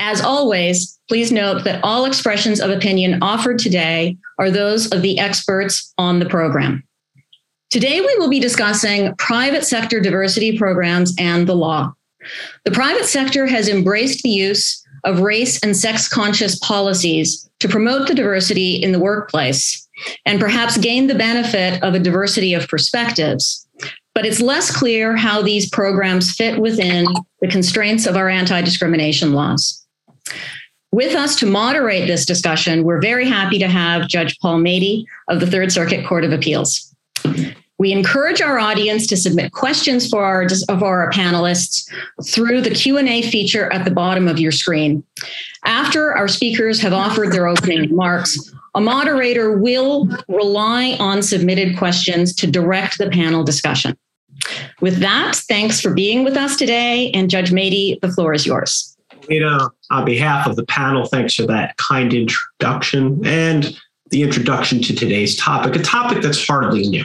As always, please note that all expressions of opinion offered today are those of the experts on the program. Today, we will be discussing private sector diversity programs and the law. The private sector has embraced the use of race and sex conscious policies to promote the diversity in the workplace and perhaps gain the benefit of a diversity of perspectives. But it's less clear how these programs fit within the constraints of our anti discrimination laws. With us to moderate this discussion, we're very happy to have Judge Paul Matey of the Third Circuit Court of Appeals. We encourage our audience to submit questions for our, of our panelists through the Q&A feature at the bottom of your screen. After our speakers have offered their opening remarks, a moderator will rely on submitted questions to direct the panel discussion. With that, thanks for being with us today. And Judge Matey, the floor is yours. On behalf of the panel, thanks for that kind introduction and the introduction to today's topic, a topic that's hardly new.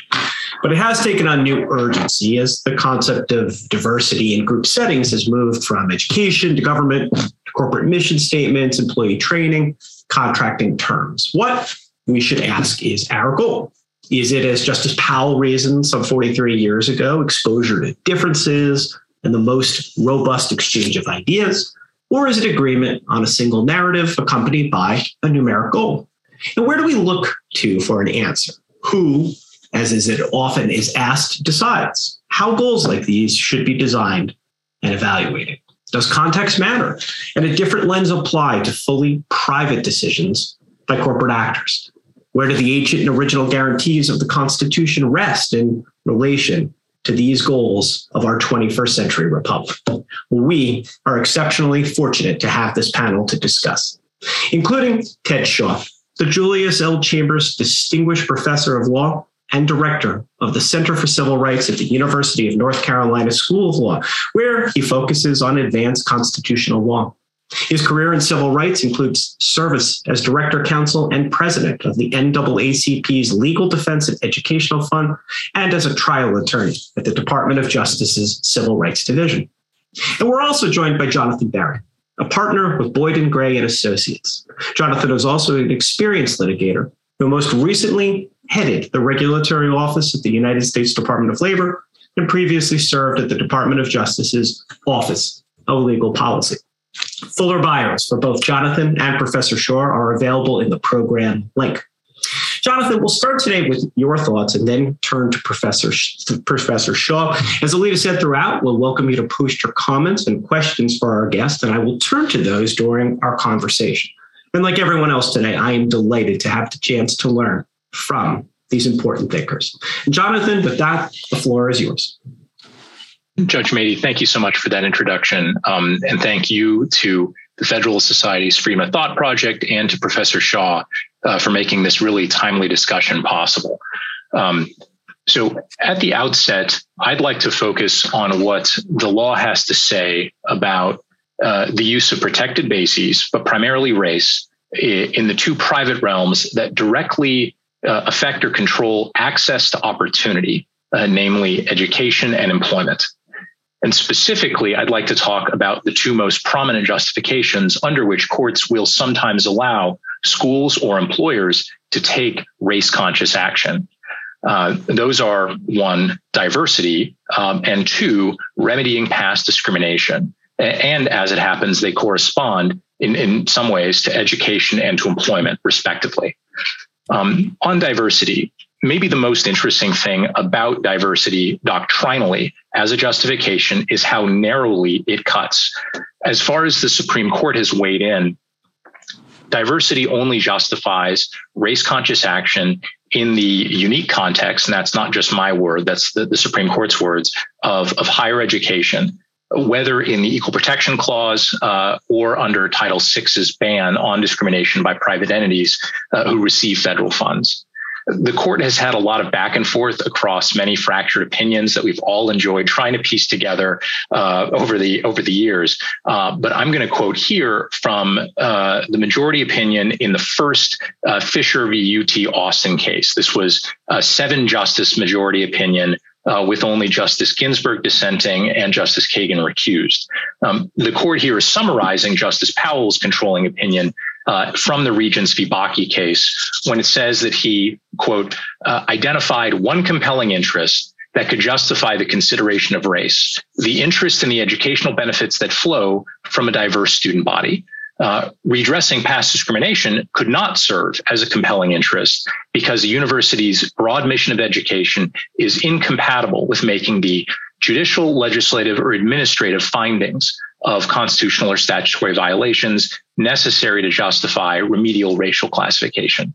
But it has taken on new urgency as the concept of diversity in group settings has moved from education to government, to corporate mission statements, employee training, contracting terms. What we should ask is our goal. Is it, as Justice Powell reasoned some 43 years ago, exposure to differences and the most robust exchange of ideas? Or is it agreement on a single narrative accompanied by a numeric goal? And where do we look to for an answer? Who as is it often is asked, decides how goals like these should be designed and evaluated. Does context matter? And a different lens apply to fully private decisions by corporate actors? Where do the ancient and original guarantees of the Constitution rest in relation to these goals of our 21st century republic? We are exceptionally fortunate to have this panel to discuss, including Ted Shaw, the Julius L. Chambers Distinguished Professor of Law and director of the Center for Civil Rights at the University of North Carolina School of Law, where he focuses on advanced constitutional law. His career in civil rights includes service as director, counsel, and president of the NAACP's Legal Defense and Educational Fund, and as a trial attorney at the Department of Justice's Civil Rights Division. And we're also joined by Jonathan Berry, a partner with Boyden Gray and Associates. Jonathan is also an experienced litigator who most recently headed the regulatory office at the United States Department of Labor and previously served at the Department of Justice's Office of Legal Policy. Fuller bios for both Jonathan and Professor Shaw are available in the program link. Jonathan, we'll start today with your thoughts and then turn to Professor, Professor Shaw. As Alita said throughout, we'll welcome you to post your comments and questions for our guest, and I will turn to those during our conversation. And like everyone else today, I am delighted to have the chance to learn from these important thinkers. Jonathan, with that, the floor is yours. Judge Matey, thank you so much for that introduction. Um, and thank you to the Federalist Society's Freedom of Thought Project and to Professor Shaw uh, for making this really timely discussion possible. Um, so, at the outset, I'd like to focus on what the law has to say about uh, the use of protected bases, but primarily race, in the two private realms that directly uh, affect or control access to opportunity, uh, namely education and employment. And specifically, I'd like to talk about the two most prominent justifications under which courts will sometimes allow schools or employers to take race conscious action. Uh, those are one, diversity, um, and two, remedying past discrimination. And as it happens, they correspond in, in some ways to education and to employment, respectively. Um, on diversity, maybe the most interesting thing about diversity doctrinally as a justification is how narrowly it cuts. As far as the Supreme Court has weighed in, diversity only justifies race conscious action in the unique context, and that's not just my word, that's the, the Supreme Court's words, of, of higher education whether in the Equal Protection Clause uh, or under Title VI's ban on discrimination by private entities uh, who receive federal funds. The court has had a lot of back and forth across many fractured opinions that we've all enjoyed trying to piece together uh, over the over the years. Uh, but I'm going to quote here from uh, the majority opinion in the first uh, Fisher v. UT Austin case. This was a seven justice majority opinion uh, with only Justice Ginsburg dissenting and Justice Kagan recused. Um, the court here is summarizing Justice Powell's controlling opinion uh, from the Regents v. Bakke case when it says that he, quote, uh, identified one compelling interest that could justify the consideration of race, the interest in the educational benefits that flow from a diverse student body. Uh, redressing past discrimination could not serve as a compelling interest because the university's broad mission of education is incompatible with making the judicial, legislative, or administrative findings of constitutional or statutory violations necessary to justify remedial racial classification.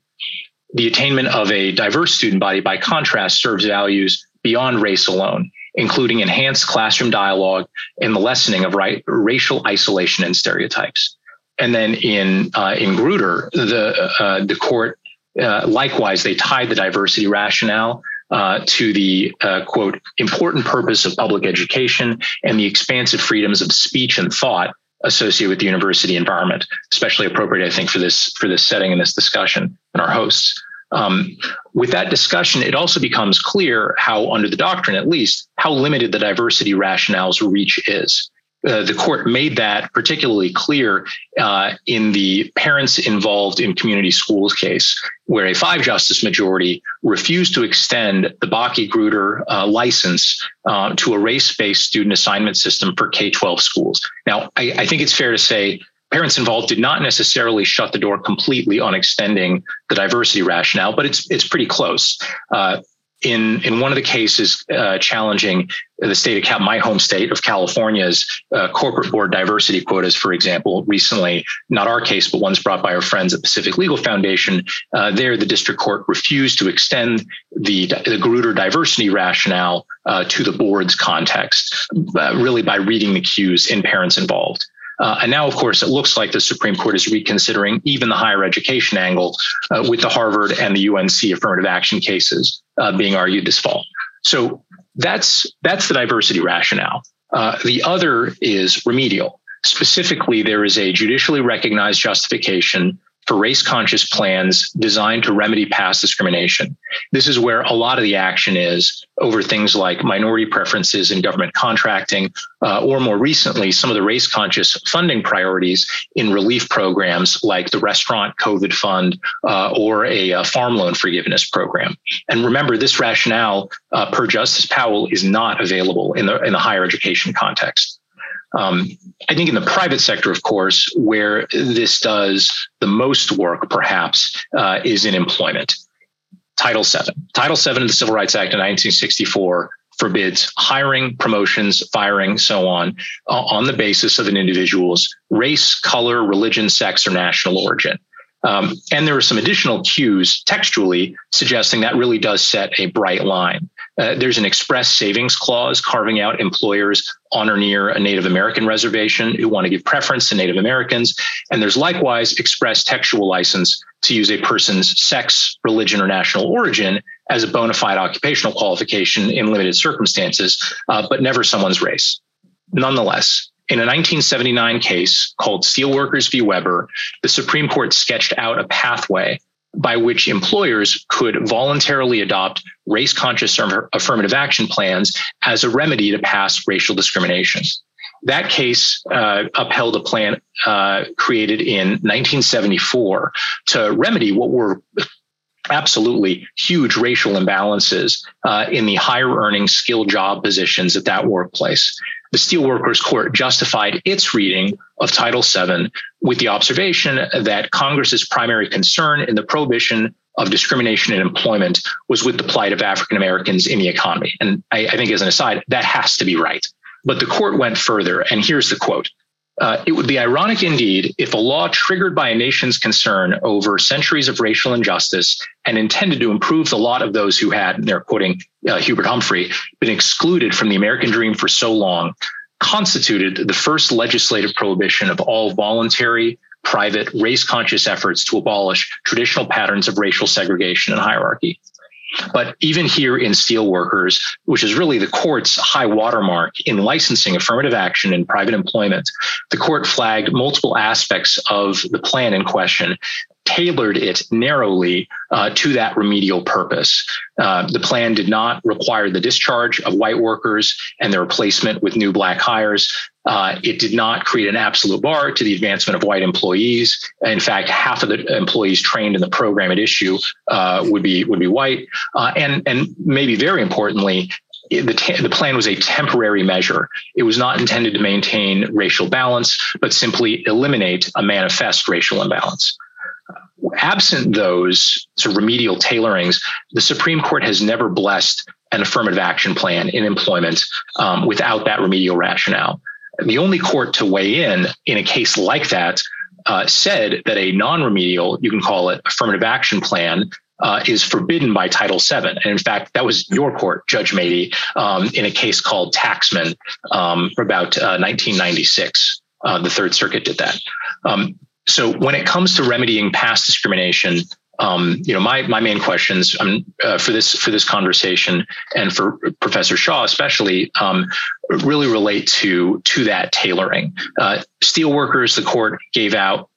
The attainment of a diverse student body, by contrast, serves values beyond race alone, including enhanced classroom dialogue and the lessening of right, racial isolation and stereotypes. And then in uh, in Grutter, the uh, the court uh, likewise they tied the diversity rationale uh, to the uh, quote important purpose of public education and the expansive freedoms of speech and thought associated with the university environment, especially appropriate, I think, for this for this setting and this discussion and our hosts. Um, with that discussion, it also becomes clear how, under the doctrine at least, how limited the diversity rationale's reach is. Uh, the court made that particularly clear uh, in the parents involved in community schools case, where a five justice majority refused to extend the Bakke Grutter uh, license uh, to a race based student assignment system for K 12 schools. Now, I, I think it's fair to say parents involved did not necessarily shut the door completely on extending the diversity rationale, but it's it's pretty close. Uh, in in one of the cases uh, challenging the state of my home state of California's uh, corporate board diversity quotas, for example, recently, not our case, but ones brought by our friends at Pacific Legal Foundation. Uh, there, the district court refused to extend the the Grutter diversity rationale uh, to the board's context, uh, really by reading the cues in parents involved. Uh, and now, of course, it looks like the Supreme Court is reconsidering even the higher education angle uh, with the Harvard and the UNC affirmative action cases uh, being argued this fall. So that's that's the diversity rationale. Uh, the other is remedial. Specifically, there is a judicially recognized justification for race conscious plans designed to remedy past discrimination. This is where a lot of the action is over things like minority preferences in government contracting, uh, or more recently, some of the race conscious funding priorities in relief programs like the Restaurant COVID Fund uh, or a, a, farm loan forgiveness program. And remember, this rationale, uh, per Justice Powell, is not available in the, in the higher education context. Um, I think in the private sector, of course, where this does the most work, perhaps, uh, is in employment. Title VII. Title VII of the Civil Rights Act of 1964 forbids hiring, promotions, firing, so on, uh, on the basis of an individual's race, color, religion, sex, or national origin. Um, and there are some additional cues textually suggesting that really does set a bright line. Uh, there's an express savings clause carving out employers on or near a Native American reservation who want to give preference to Native Americans. And there's likewise express textual license to use a person's sex, religion, or national origin as a bona fide occupational qualification in limited circumstances, uh, but never someone's race. Nonetheless, in a 1979 case called Steelworkers v. Weber, the Supreme Court sketched out a pathway by which employers could voluntarily adopt race conscious affirmative action plans as a remedy to past racial discrimination. That case uh, upheld a plan uh, created in 1974 to remedy what were absolutely huge racial imbalances uh, in the higher earning skilled job positions at that workplace. The Steelworkers Court justified its reading of Title VII with the observation that Congress's primary concern in the prohibition of discrimination in employment was with the plight of African Americans in the economy. And I, I, think, as an aside, that has to be right. But the court went further, and here's the quote uh, it would be ironic indeed if a law triggered by a nation's concern over centuries of racial injustice and intended to improve the lot of those who had, and they're quoting uh, Hubert Humphrey, been excluded from the American dream for so long, constituted the first legislative prohibition of all voluntary, private, race conscious efforts to abolish traditional patterns of racial segregation and hierarchy. But even here in steelworkers, which is really the court's high watermark in licensing affirmative action in private employment, the court flagged multiple aspects of the plan in question tailored it narrowly uh, to that remedial purpose. Uh, the plan did not require the discharge of white workers and their replacement with new black hires. Uh, it did not create an absolute bar to the advancement of white employees. In fact, half of the employees trained in the program at issue uh, would be would be white, uh, and and maybe very importantly, the, the plan was a temporary measure. It was not intended to maintain racial balance, but simply eliminate a manifest racial imbalance. Absent those sort of remedial tailorings, the Supreme Court has never blessed an affirmative action plan in employment um, without that remedial rationale. The only court to weigh in in a case like that uh, said that a non remedial, you can call it affirmative action plan, uh, is forbidden by Title VII. And in fact, that was your court, Judge Matey, um, in a case called Taxman um, about uh, 1996. Uh, the Third Circuit did that. Um, so when it comes to remedying past discrimination, um, you know, my my main questions um, uh, for this for this conversation and for Professor Shaw especially um, really relate to to that tailoring. Uh, steelworkers, the court gave out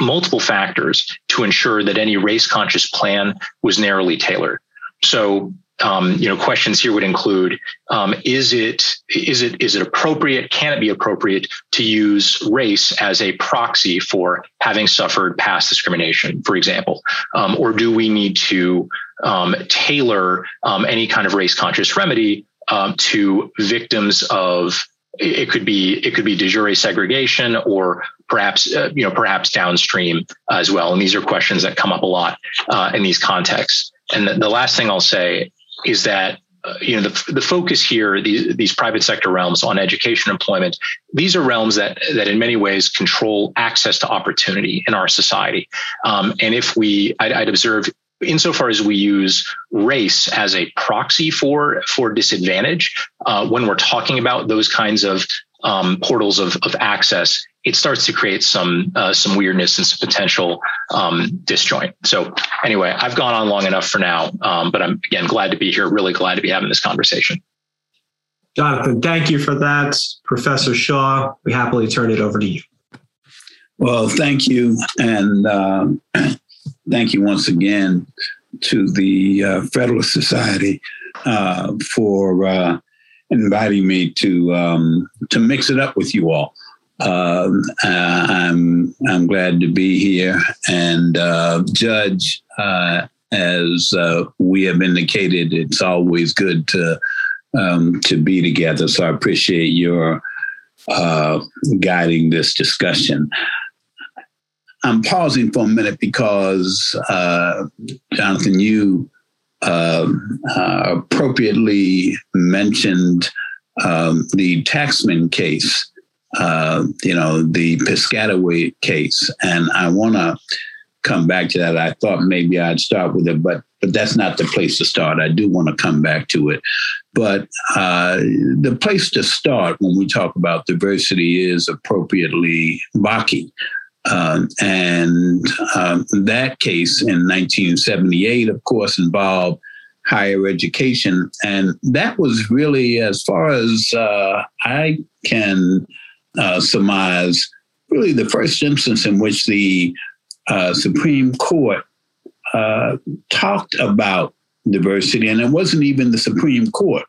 multiple factors to ensure that any race conscious plan was narrowly tailored. So, um, you know, questions here would include: um, Is it is it is it appropriate? Can it be appropriate to use race as a proxy for having suffered past discrimination, for example, um, or do we need to um, tailor um, any kind of race conscious remedy um, to victims of it could be it could be de jure segregation or perhaps uh, you know perhaps downstream as well. And these are questions that come up a lot uh, in these contexts. And the, the, last thing I'll say is that uh, you know the, the focus here these these private sector realms on education employment these are realms that that in many ways control access to opportunity in our society. Um, and if we I'd, I'd observe insofar as we use race as a proxy for for disadvantage uh, when we're talking about those kinds of um, portals of, of access it starts to create some uh, some weirdness and some potential um, disjoint. So anyway i've gone on long enough for now um, but i'm again glad to be here really glad to be having this conversation. Jonathan thank you for that. Professor shaw we happily turn it over to you. Well thank you and um, thank you once again to the uh, Federalist Society uh, for uh, inviting me to um, to mix it up with you all. Um, uh, I'm I'm glad to be here, and uh, Judge, uh, as we have indicated, it's always good to um, to be together. So I appreciate your guiding this discussion. I'm pausing for a minute because, uh, Jonathan, you uh, uh, appropriately mentioned um, the Taxman case, uh, you know, the Piscataway case. And I want to come back to that. I thought maybe I'd start with it, but but that's not the place to start. I do want to come back to it. But uh, the place to start when we talk about diversity is appropriately Bakke. Um, and um, that case in 1978, of course, involved higher education. And that was really, as far as uh, I can uh, surmise, really the first instance in which the uh, Supreme Court uh, talked about diversity. And it wasn't even the Supreme Court,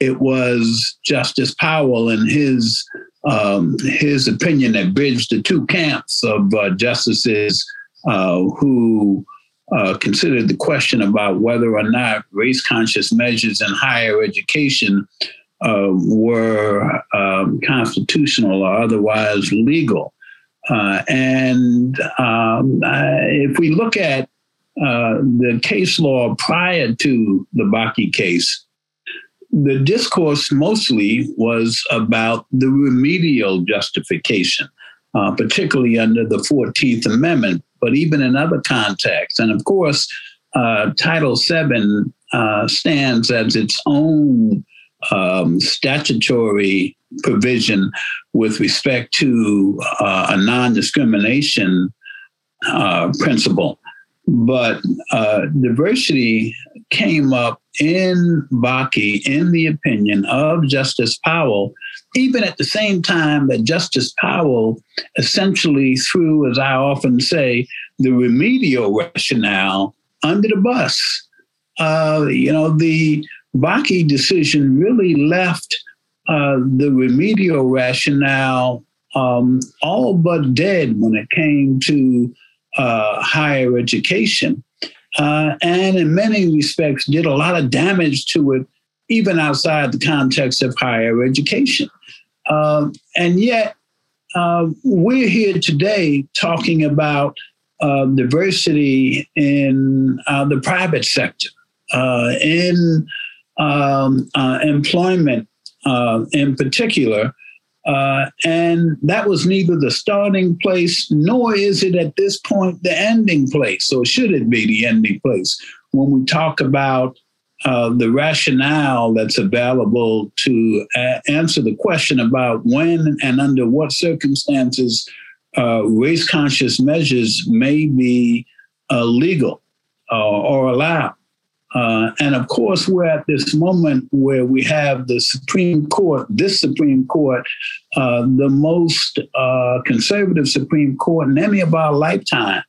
it was Justice Powell and his um, his opinion that bridged the two camps of uh, justices uh, who uh, considered the question about whether or not race conscious measures in higher education uh, were um, constitutional or otherwise legal. Uh, and um, if we look at uh, the case law prior to the Bakke case, the discourse mostly was about the remedial justification, uh, particularly under the 14th Amendment, but even in other contexts. And of course, uh, Title VII uh, stands as its own um, statutory provision with respect to uh, a non discrimination uh, principle. But uh, diversity came up in Bakke, in the opinion of Justice Powell, even at the same time that Justice Powell essentially threw, as I often say, the remedial rationale under the bus. Uh, you know, the Bakke decision really left uh, the remedial rationale um, all but dead when it came to uh, higher education. Uh, and in many respects, did a lot of damage to it, even outside the context of higher education. Uh, and yet, uh, we're here today talking about uh, diversity in the private sector, in um, employment in particular. Uh, and that was neither the starting place nor is it at this point the ending place, or should it be the ending place when we talk about uh, the rationale that's available to a- answer the question about when and under what circumstances uh, race conscious measures may be uh, legal uh, or allowed. Uh, and of course, we're at this moment where we have the Supreme Court, this Supreme Court, uh, the most uh, conservative Supreme Court in any of our lifetimes,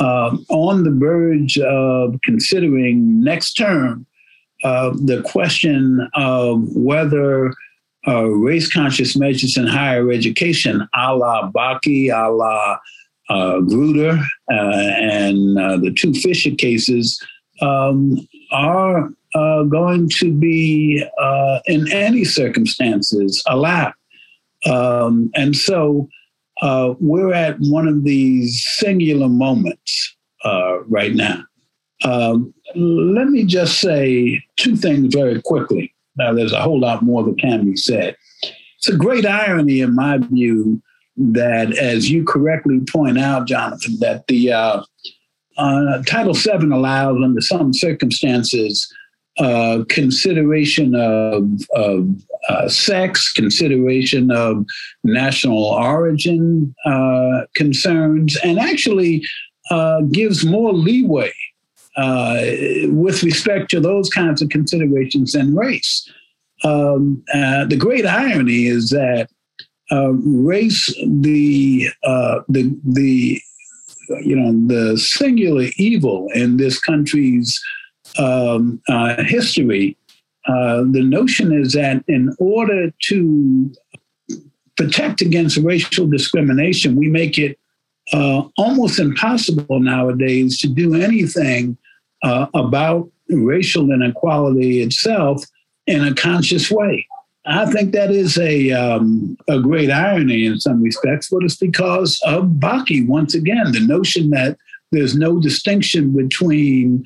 uh, on the verge of considering next term uh, the question of whether race conscious measures in higher education, a la Bakke, a la Grutter, and the two Fisher cases, um, are uh, going to be, uh, in any circumstances, allowed. Um, and so uh, we're at one of these singular moments uh, right now. Um, let me just say two things very quickly. Now, there's a whole lot more that can be said. It's a great irony, in my view, that as you correctly point out, Jonathan, that the uh, Title VII allows, under some circumstances, uh, consideration of, of uh, sex, consideration of national origin uh, concerns, and actually uh, gives more leeway uh, with respect to those kinds of considerations than race. Um, the great irony is that race, the the the you know, the singular evil in this country's um, uh, history, uh, the notion is that in order to protect against racial discrimination, we make it uh, almost impossible nowadays to do anything uh, about racial inequality itself in a conscious way. I think that is a um, a great irony in some respects, but it's because of Bakke once again. The notion that there's no distinction between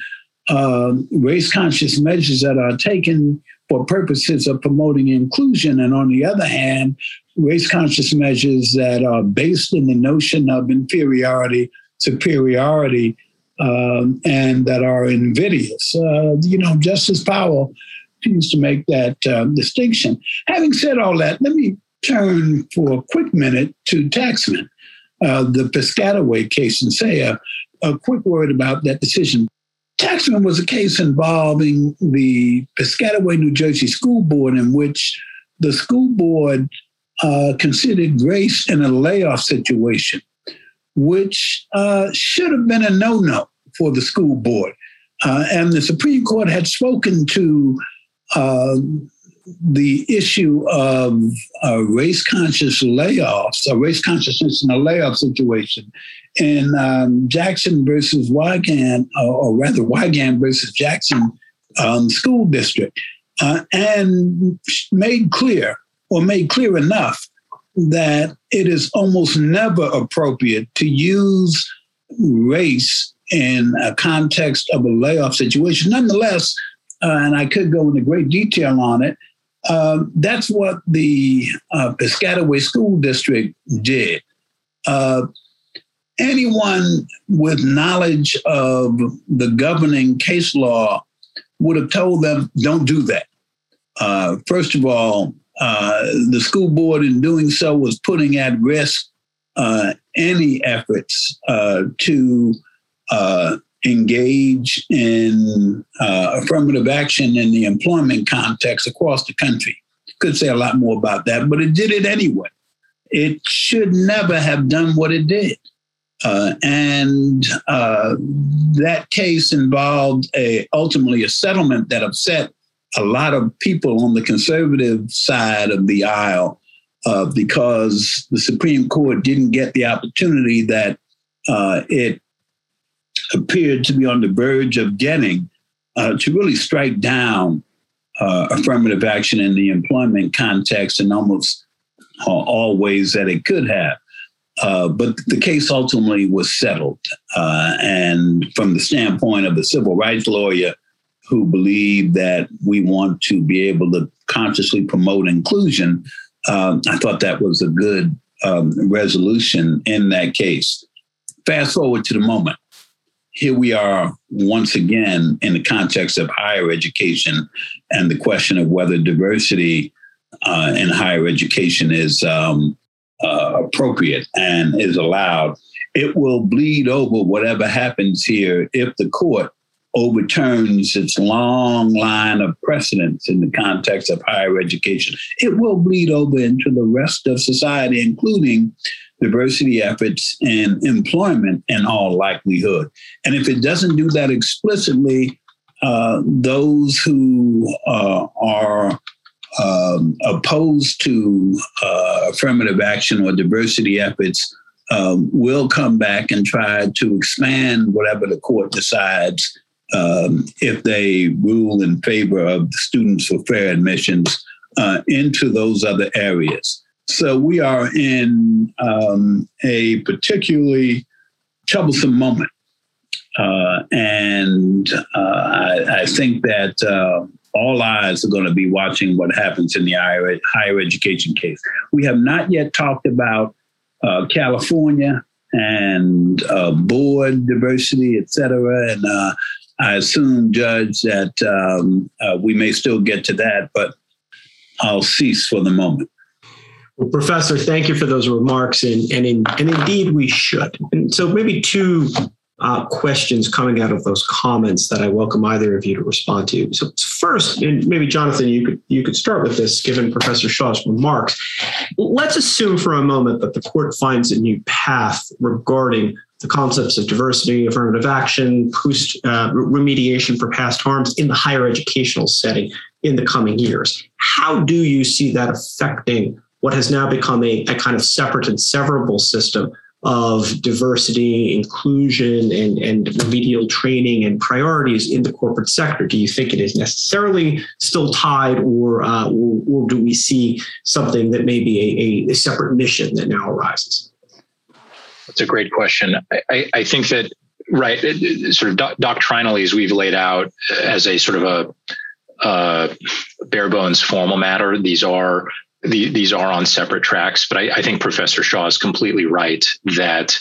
uh, race conscious measures that are taken for purposes of promoting inclusion, and on the other hand, race conscious measures that are based in the notion of inferiority, superiority, um, and that are invidious. Uh, you know, Justice Powell to make that um, distinction. Having said all that, let me turn for a quick minute to Taxman, uh, the Piscataway case, and say a, a quick word about that decision. Taxman was a case involving the Piscataway, New Jersey School Board, in which the school board uh, considered grace in a layoff situation, which uh, should have been a no no for the school board. Uh, and the Supreme Court had spoken to uh, the issue of race conscious layoffs, a race consciousness in a layoff situation, in um, Jackson versus Wygant, uh, or rather Wygant versus Jackson um, School District, uh, and made clear, or made clear enough, that it is almost never appropriate to use race in a context of a layoff situation. Nonetheless, uh, and I could go into great detail on it. Uh, that's what the uh, Piscataway School District did. Uh, anyone with knowledge of the governing case law would have told them, don't do that. Uh, first of all, uh, the school board in doing so was putting at risk any efforts to engage in uh, affirmative action in the employment context across the country. Could say a lot more about that, but it did it anyway. It should never have done what it did. Uh, and uh, that case involved a ultimately a settlement that upset a lot of people on the conservative side of the aisle uh, because the Supreme Court didn't get the opportunity that uh, it appeared to be on the verge of getting uh, to really strike down uh, affirmative action in the employment context in almost all ways that it could have. Uh, but the case ultimately was settled. Uh, and from the standpoint of a civil rights lawyer who believed that we want to be able to consciously promote inclusion, uh, I thought that was a good um, resolution in that case. Fast forward to the moment. Here we are once again in the context of higher education and the question of whether diversity uh, in higher education is um, uh, appropriate and is allowed, it will bleed over whatever happens here if the court overturns its long line of precedents in the context of higher education. It will bleed over into the rest of society, including diversity efforts and employment in all likelihood. And if it doesn't do that explicitly, uh, those who uh, are um, opposed to uh, affirmative action or diversity efforts um, will come back and try to expand whatever the court decides um, if they rule in favor of students for fair admissions uh, into those other areas. So we are in um, a particularly troublesome moment. Uh, and uh, I, I, think that uh, all eyes are going to be watching what happens in the higher, higher education case. We have not yet talked about uh, California and uh, board diversity, et cetera. And uh, I assume, Judge, that um, we may still get to that, but I'll cease for the moment. Well, Professor, thank you for those remarks, and and, in, and indeed we should. And so maybe two uh, questions coming out of those comments that I welcome either of you to respond to. So first, and maybe Jonathan, you could you could start with this, given Professor Shaw's remarks. Let's assume for a moment that the court finds a new path regarding the concepts of diversity, affirmative action, post uh, remediation for past harms in the higher educational setting in the coming years. How do you see that affecting what has now become a, a kind of separate and severable system of diversity, inclusion, and, and remedial training and priorities in the corporate sector? Do you think it is necessarily still tied, or uh, or, or, do we see something that may be a, a, separate mission that now arises? That's a great question. I, I, think that right, sort of do- doctrinally, as we've laid out as a sort of a uh, bare bones formal matter, these are the, these are on separate tracks, but I, I, think Professor Shaw is completely right that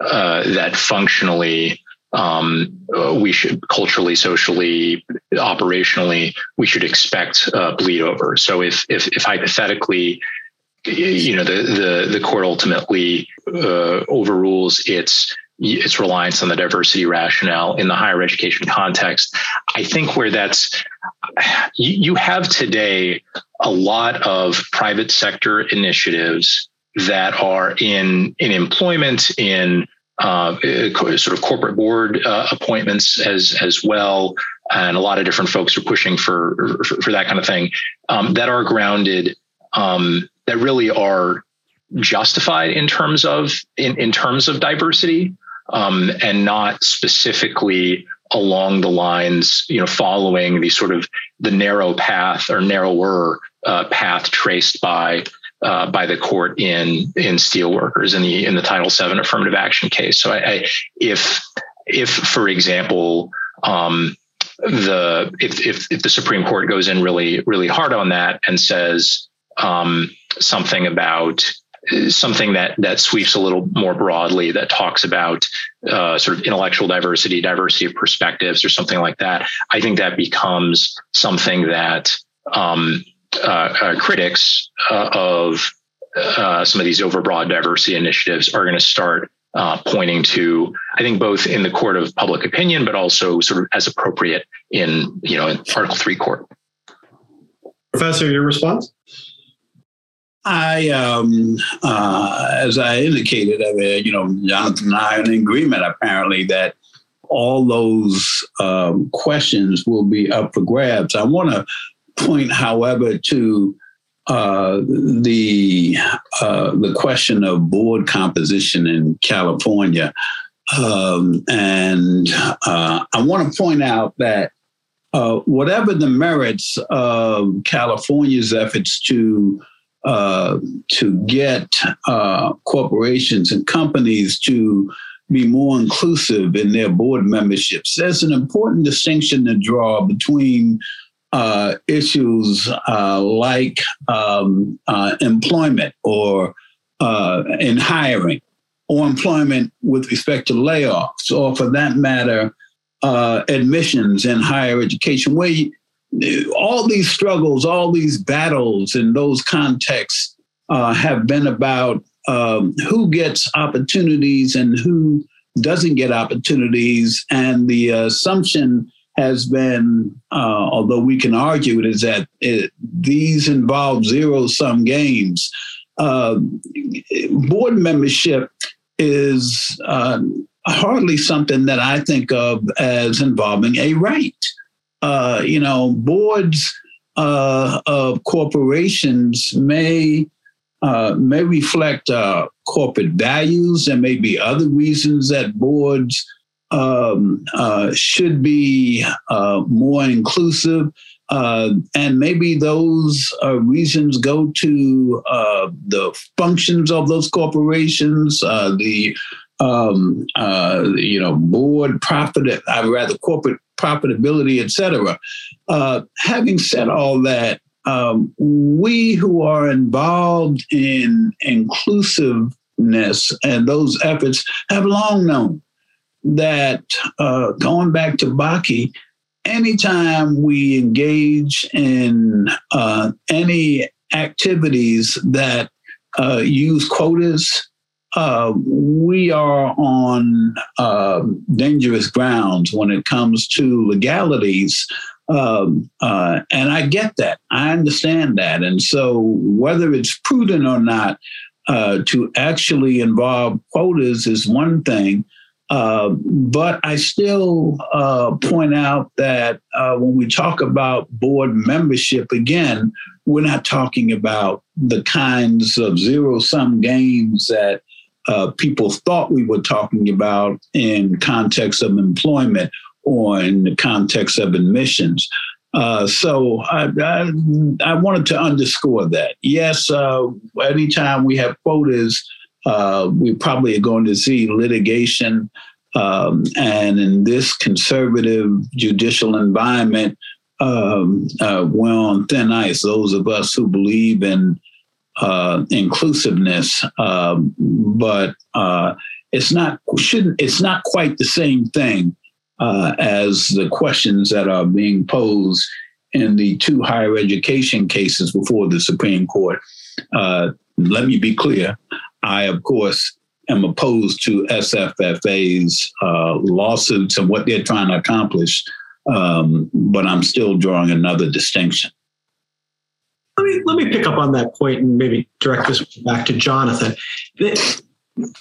uh, that functionally um, uh, we should culturally, socially, operationally we should expect uh, bleed over. So if if, if hypothetically you know the the the court ultimately uh, overrules its its reliance on the diversity rationale in the higher education context. I think where that's you, have today a lot of private sector initiatives that are in in employment in uh, sort of corporate board uh, appointments as as well, and a lot of different folks are pushing for for, for that kind of thing um, that are grounded um, that really are justified in terms of in, in terms of diversity um, and not specifically along the lines, you know, following the sort of the narrow path or narrower uh, path traced by uh, by the court in in steelworkers in the in the Title VII affirmative action case. So, I, I, if if for example, um, the if, if if the Supreme Court goes in really really hard on that and says um, something about something that that sweeps a little more broadly that talks about uh, sort of intellectual diversity, diversity of perspectives, or something like that. I think that becomes something that um, uh, uh, critics uh, of uh, some of these overbroad diversity initiatives are going to start uh, pointing to. I think both in the court of public opinion, but also sort of as appropriate in you know in Article Three court. Professor, your response? I, um, uh, as I indicated, I mean, you know, Jonathan and I are in agreement apparently that all those um, questions will be up for grabs. I want to point, however, to uh, the uh, the question of board composition in California, um, and uh, I want to point out that uh, whatever the merits of California's efforts to uh, to get uh, corporations and companies to be more inclusive in their board memberships. There's an important distinction to draw between uh, issues uh, like um, uh, employment or uh, in hiring or employment with respect to layoffs, or for that matter, admissions in higher education, where you, all these struggles, all these battles in those contexts uh, have been about um, who gets opportunities and who doesn't get opportunities. And the assumption has been, uh, although we can argue it, is that it, these involve zero sum games. Uh, board membership is uh, hardly something that I think of as involving a right. Uh, you know, boards uh, of corporations may uh, may reflect uh, corporate values. There may be other reasons that boards um, uh, should be uh, more inclusive. Uh, and maybe those uh, reasons go to the functions of those corporations, the um, you know board profit, I'd rather corporate profitability, et cetera. having said all that, um, we who are involved in inclusiveness and those efforts have long known that uh, going back to Bakke, anytime we engage in uh, any activities that uh, use quotas, uh, we are on uh, dangerous grounds when it comes to legalities um, uh, and I get that. I understand that. And so, whether it's prudent or not uh, to actually involve quotas is one thing. Uh, but I still point out that when we talk about board membership, again, we're not talking about the kinds of zero sum games that uh, people thought we were talking about in context of employment or in the context of admissions. Uh, so I, I, I, wanted to underscore that. Yes, uh, anytime we have quotas, uh, we probably are going to see litigation. Um, and in this conservative judicial environment, um, uh, we're on thin ice. Those of us who believe in uh, inclusiveness, um, but uh, it's not shouldn't it's not quite the same thing uh, as the questions that are being posed in the two higher education cases before the Supreme Court. Uh, let me be clear. I, of course, am opposed to SFFA's uh, lawsuits and what they're trying to accomplish, um, but I'm still drawing another distinction. Let me, let me pick up on that point and maybe direct this back to Jonathan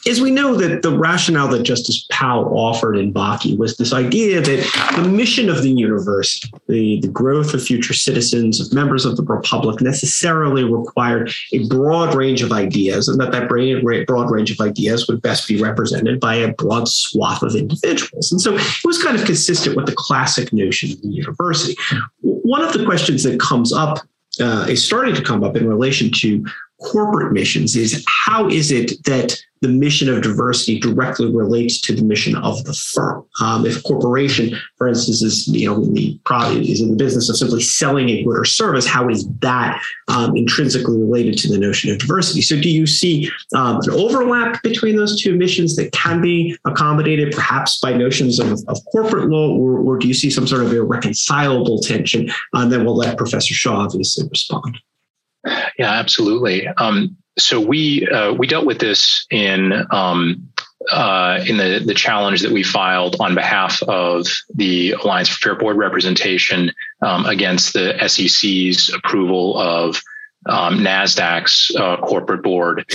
is we know that the rationale that Justice Powell offered in Bakke was this idea that the mission of the university, the, the growth of future citizens, of members of the republic, necessarily required a broad range of ideas, and that that broad range of ideas would best be represented by a broad swath of individuals. And so it was kind of consistent with the classic notion of the university. One of the questions that comes up uh, is starting to come up in relation to corporate missions is how is it that the mission of diversity directly relates to the mission of the firm. Um, if a corporation, for instance, is you know in the is in the business of simply selling a good or service, how is that um, intrinsically related to the notion of diversity? So, do you see um, an overlap between those two missions that can be accommodated, perhaps by notions of, of corporate law, or, or, do you see some sort of irreconcilable tension? And then we'll let Professor Shaw obviously respond. Yeah, absolutely. Um, so we uh, we dealt with this in um, uh, in the the challenge that we filed on behalf of the Alliance for Fair Board Representation um, against the SEC's approval of um, NASDAQ's uh, corporate board.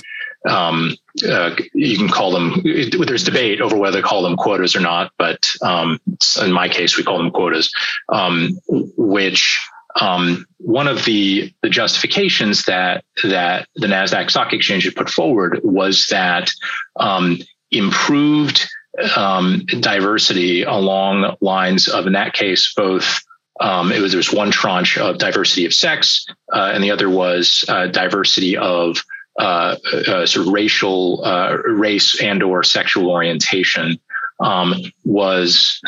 Um, uh, you can call them, there's debate over whether to call them quotas or not, but um, in my case, we call them quotas, um, which um, one of the, the justifications that, that the NASDAQ Stock Exchange had put forward was that um, improved um, diversity along lines of, in that case, both um, it was there was one tranche of diversity of sex, uh, and the other was uh, diversity of uh, uh sort of racial, uh, race, and or sexual orientation. Um, was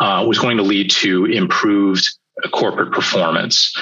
uh, was going to lead to improved corporate performance.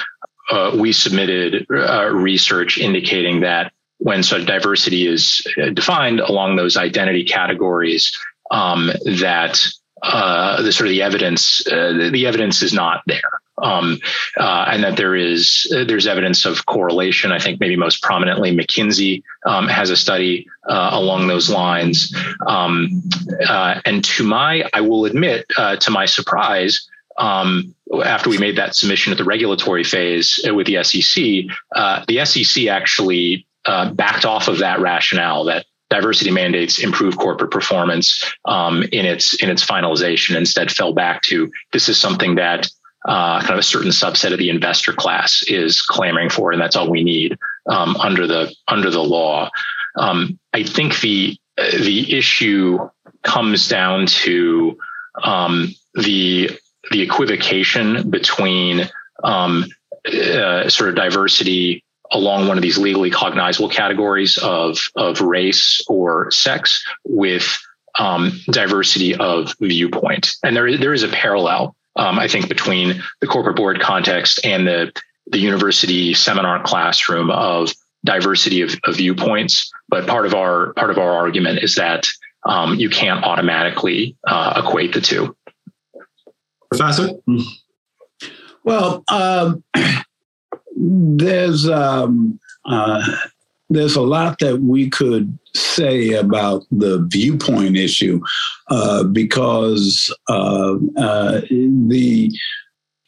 we submitted research indicating that when such diversity is defined along those identity categories, um, that uh, the sort of the evidence uh, the evidence is not there. Um, uh, and that there is uh, there's evidence of correlation. I think maybe most prominently mckinsey um, has a study uh, along those lines. Um, uh, and to my i will admit to my surprise um, after we made that submission at the regulatory phase with the SEC, the SEC actually backed off of that rationale that diversity mandates improve corporate performance um, in its in its finalization. Instead, fell back to this is something that uh, kind of a certain subset of the investor class is clamoring for, and that's all we need um, under the under the law. Um, I think the the issue comes down to um, the the equivocation between um, uh, sort of diversity along one of these legally cognizable categories of, of race or sex with um, diversity of viewpoint. And there, there is a parallel, um, I think, between the corporate board context and the, the university seminar classroom of diversity of, of viewpoints. But part of our part of our argument is that um, you can't automatically uh, equate the two. Professor? Well, um, there's um, uh, there's a lot that we could say about the viewpoint issue uh, because uh, uh the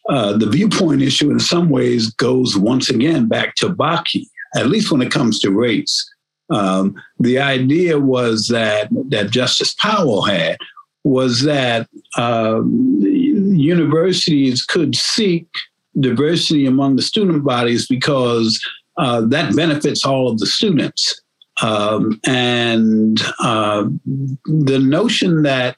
uh, the viewpoint issue in some ways goes once again back to Bakke, at least when it comes to race. Um, the idea was that that Justice Powell had was that um, universities could seek diversity among the student bodies because uh, that benefits all of the students. Um, and uh, the notion that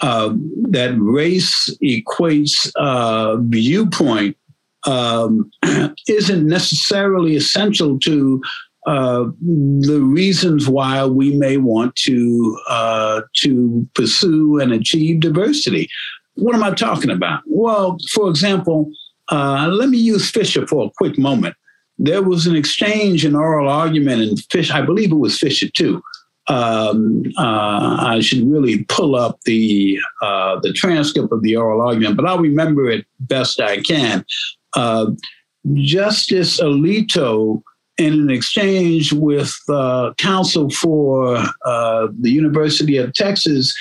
uh, that race equates uh, viewpoint um, isn't necessarily essential to uh, the reasons why we may want to uh, to pursue and achieve diversity. What am I talking about? Well, for example, uh, let me use Fisher for a quick moment. There was an exchange, an oral argument in Fisher, I believe it was Fisher too. Um, uh, I should really pull up the uh, the transcript of the oral argument, but I'll remember it best I can. Uh, Justice Alito, in an exchange with uh, counsel for uh, the University of Texas,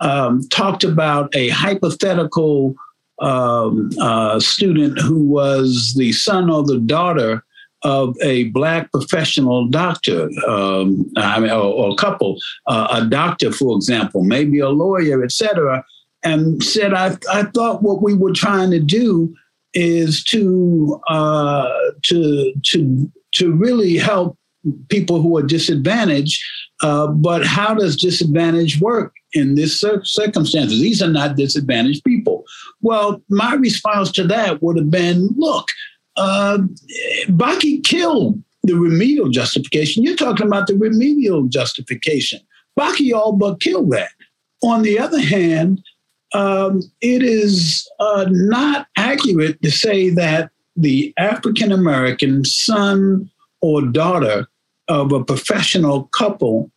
um, talked about a hypothetical um, uh, student who was the son or the daughter of a black professional doctor, um, I mean, or, or a couple, uh, a doctor, for example, maybe a lawyer, etc., and said, I, I thought what we were trying to do is to uh, to to to really help people who are disadvantaged. Uh, but how does disadvantage work in this circumstances? These are not disadvantaged people. Well, my response to that would have been, look, uh, Bakke killed the remedial justification. You're talking about the remedial justification. Bakke all but killed that. On the other hand, um, it is uh, not accurate to say that the African American son or daughter of a professional couple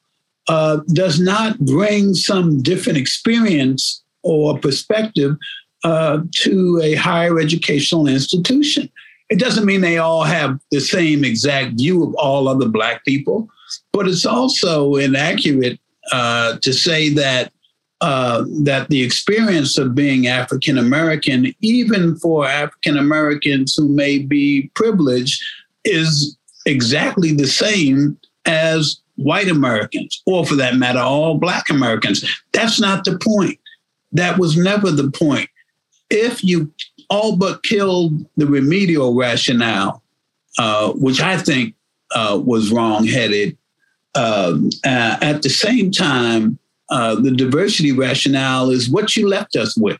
uh, does not bring some different experience or perspective uh, to a higher educational institution. It doesn't mean they all have the same exact view of all other Black people, but it's also inaccurate uh, to say that uh, that the experience of being African American, even for African Americans who may be privileged, is exactly the same as white Americans, or for that matter, all black Americans. That's not the point. That was never the point. If you all but killed the remedial rationale, uh, which I think uh, was wrongheaded, um, uh, at the same time, uh, the diversity rationale is what you left us with.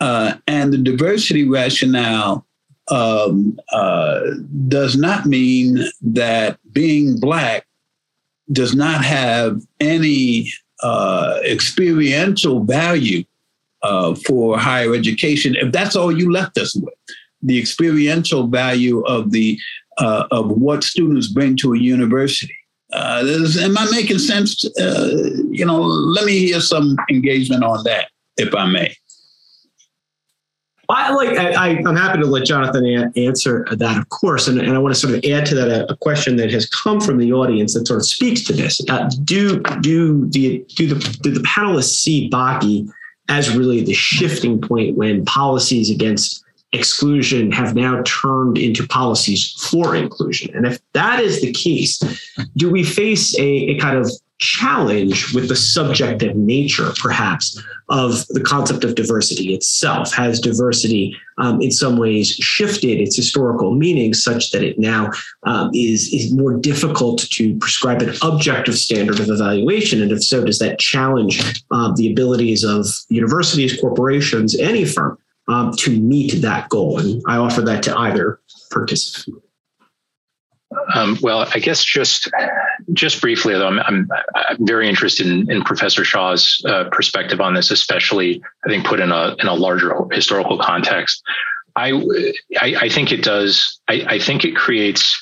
Uh, and the diversity rationale um, uh, does not mean that being Black does not have any uh, experiential value uh, for higher education. If that's all you left us with, the experiential value of the uh, of what students bring to a university. Uh, am I making sense? Uh, you know, let me hear some engagement on that, if I may. I like. I, am happy to let Jonathan a- answer that, of course, and, and I want to sort of add to that a, a, question that has come from the audience that sort of speaks to this. Uh, do do the do the do the panelists see Bakke as really the shifting point when policies against exclusion have now turned into policies for inclusion? And if that is the case, do we face a, a kind of challenge with the subjective nature, perhaps, of the concept of diversity itself? Has diversity, um, in some ways, shifted its historical meaning such that it now um, is, is more difficult to prescribe an objective standard of evaluation? And if so, does that challenge um, the abilities of universities, corporations, any firm um, to meet that goal? And I offer that to either participant. Um, well, I guess just just briefly, though, I'm, I'm, I'm very interested in, in Professor Shaw's uh, perspective on this, especially I think put in a in a larger historical context. I I, I think it does. I, I, think it creates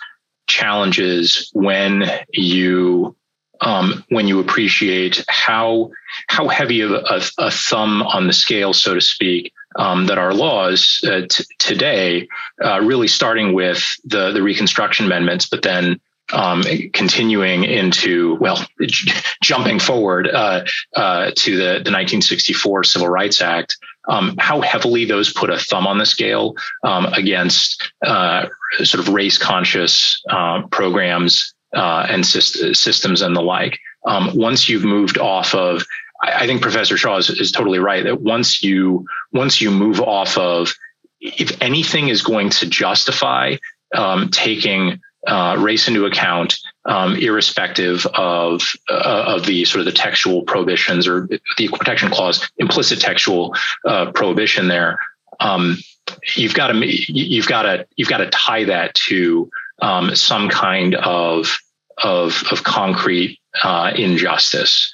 challenges when you um, when you appreciate how how heavy of a, a thumb on the scale, so to speak, um, that our laws uh, t- today, uh, really starting with the the Reconstruction amendments, but then um, continuing into well, j- jumping forward uh, uh to the the 1964 Civil Rights Act, um, how heavily those put a thumb on the scale um, against uh, sort of race conscious uh, programs and syst- systems and the like. Um, once you've moved off of I, think Professor Shaw is, is totally right that once you once you move off of if anything is going to justify um, taking uh, race into account, um, irrespective of uh, of the sort of the textual prohibitions or the equal protection clause, implicit textual uh, prohibition there. Um, you've got to you've got to you've got to tie that to um, some kind of of of concrete uh, injustice.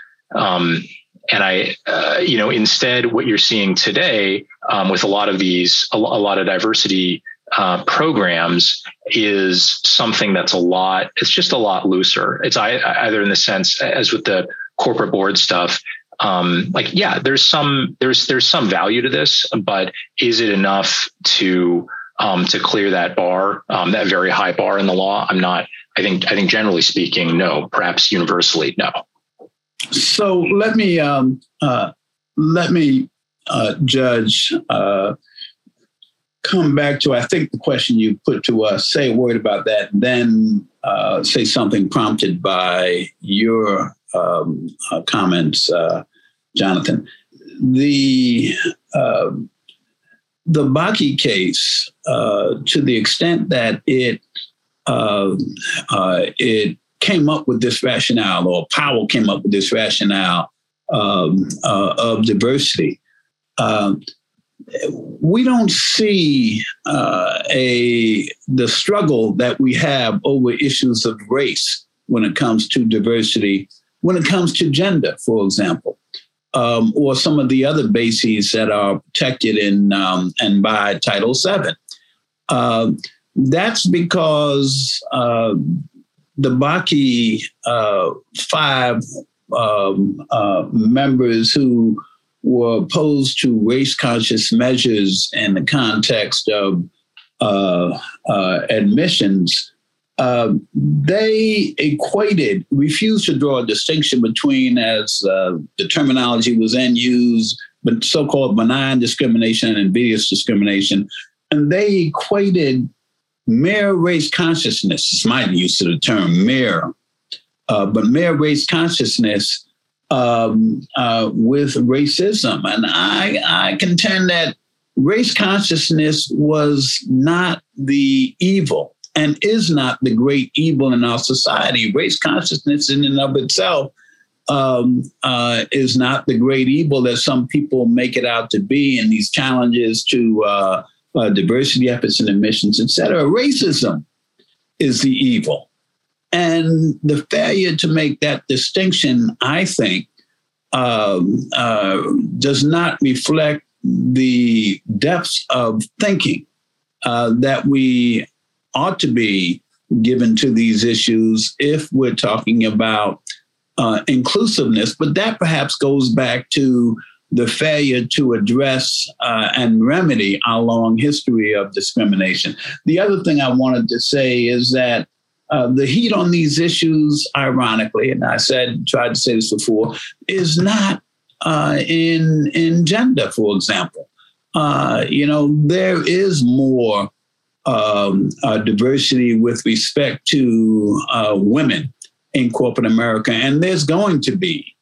And I, uh, you know, instead, what you're seeing today um, with a lot of these, a, a lot of diversity uh, programs is something that's a lot. It's just a lot looser. It's either in the sense as with the corporate board stuff. Um, like, yeah, there's some there's there's some value to this, but is it enough to um, to clear that bar, um, that very high bar in the law? I'm not. I think I think generally speaking, no. Perhaps universally, no. So let me um, uh, let me uh, judge. Uh, come back to I think the question you put to us. Say a word about that, then uh, say something prompted by your um, uh, comments, uh, Jonathan. The um, the Bakke case, to the extent that it it came up with this rationale, or Powell came up with this rationale um, uh, of diversity. Um, we don't see uh, a the struggle that we have over issues of race when it comes to diversity, when it comes to gender, for example, um, or some of the other bases that are protected in um, and by Title VII. Uh, that's because uh, the Bakke uh, five um, uh, members who were opposed to race conscious measures in the context of uh, uh admissions, uh, they equated, refused to draw a distinction between, as uh, the terminology was then used, but so called benign discrimination and invidious discrimination. And they equated mere race consciousness is my use of the term mere, uh, but mere race consciousness um, uh, with racism. And I, I contend that race consciousness was not the evil and is not the great evil in our society. Race consciousness, in and of itself, um, uh, is not the great evil that some people make it out to be. And these challenges to uh, diversity efforts and admissions, et cetera, racism is the evil. And the failure to make that distinction, I think, um, uh, does not reflect the depths of thinking uh, that we ought to be given to these issues if we're talking about uh, inclusiveness. But that perhaps goes back to the failure to address uh, and remedy our long history of discrimination. The other thing I wanted to say is that uh, the heat on these issues, ironically, and I said, tried to say this before, is not uh, in in gender, for example. Uh, you know, there is more um, uh, diversity with respect to uh, women in corporate America, and there's going to be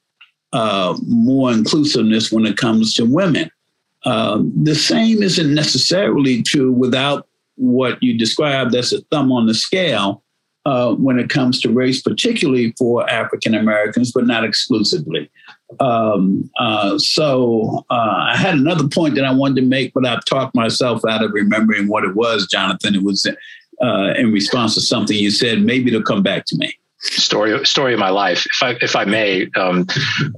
uh, more inclusiveness when it comes to women. Um, the same isn't necessarily true without what you described as a thumb on the scale uh, when it comes to race, particularly for African Americans, but not exclusively. Um, uh, so uh, I had another point that I wanted to make, but I've talked myself out of remembering what it was, Jonathan. It was uh, in response to something you said. Maybe it'll come back to me. Story story of my life. If I if I may, um,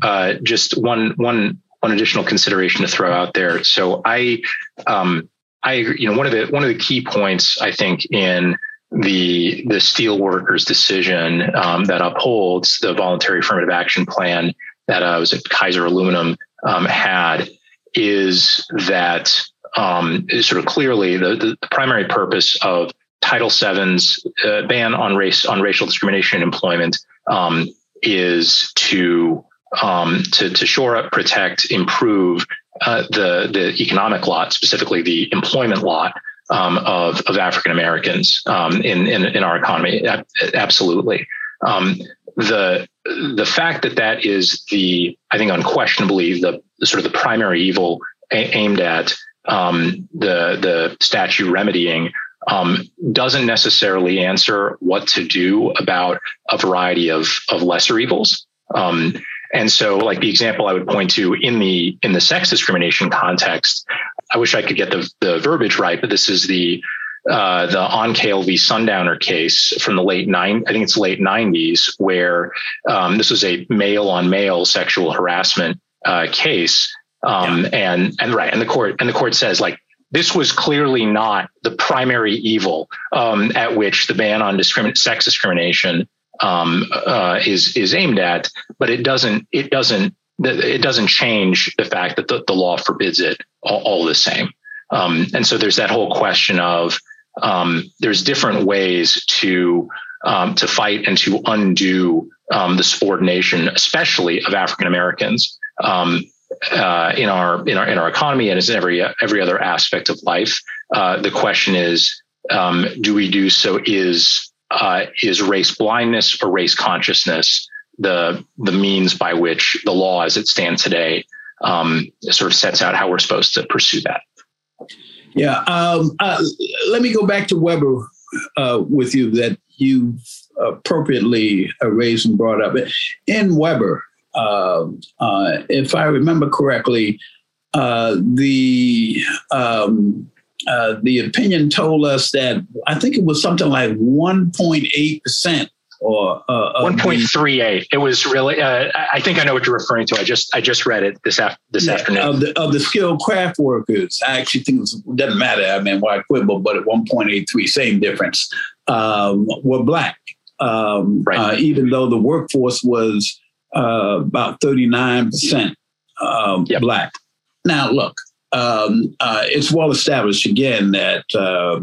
uh, just one one one additional consideration to throw out there. So I um, I you know one of the one of the key points I think in the the steelworkers decision um, that upholds the voluntary affirmative action plan that uh, was at Kaiser Aluminum um, had is that um, sort of clearly the, the, primary purpose of Title VII's uh, ban on race on racial discrimination in employment um, is to um, to to shore up, protect, improve uh, the the economic lot, specifically the employment lot um, of of African Americans um, in, in in our economy. Absolutely. Um, the the fact that that is the I think unquestionably the, the sort of the primary evil a- aimed at um, the the statute remedying um, doesn't necessarily answer what to do about a variety of of lesser evils. Um, and so, like the example I would point to in the in the sex discrimination context, I wish I could get the the verbiage right, but this is the uh, the Oncale v. Sundowner case from the late nine, I think it's late '90s, where um, this was a male on male sexual harassment uh, case, um, yeah. and and right, and the court and the court says like this was clearly not the primary evil um, at which the ban on discrimin- sex discrimination um, uh, is is aimed at, but it doesn't it doesn't it doesn't change the fact that the, the law forbids it all, all the same. Um, and so there's that whole question of um, there's different ways to um, to fight and to undo um, the subordination, especially of African Americans um, uh, in our in our in our economy and as every every other aspect of life. Uh, the question is, um, do we do so? Is uh, is race blindness or race consciousness the the means by which the law, as it stands today, um, sort of sets out how we're supposed to pursue that? Yeah. Um, uh, let me go back to Weber uh, with you that you appropriately raised and brought up. In Weber, uh, uh if I remember correctly, uh, the um, uh, the opinion told us that I think it was something like 1.8 percent or uh, 1.38 it was really uh, i think i know what you're referring to. I just i just read it this, af- this yeah, afternoon. of the, of the skilled craft workers. I actually think it doesn't matter. I mean why quibble but at 1.83 same difference. Um, were black. Um, right. uh, even though the workforce was uh, about 39% um, yep. black now look um, uh, it's well established again that uh,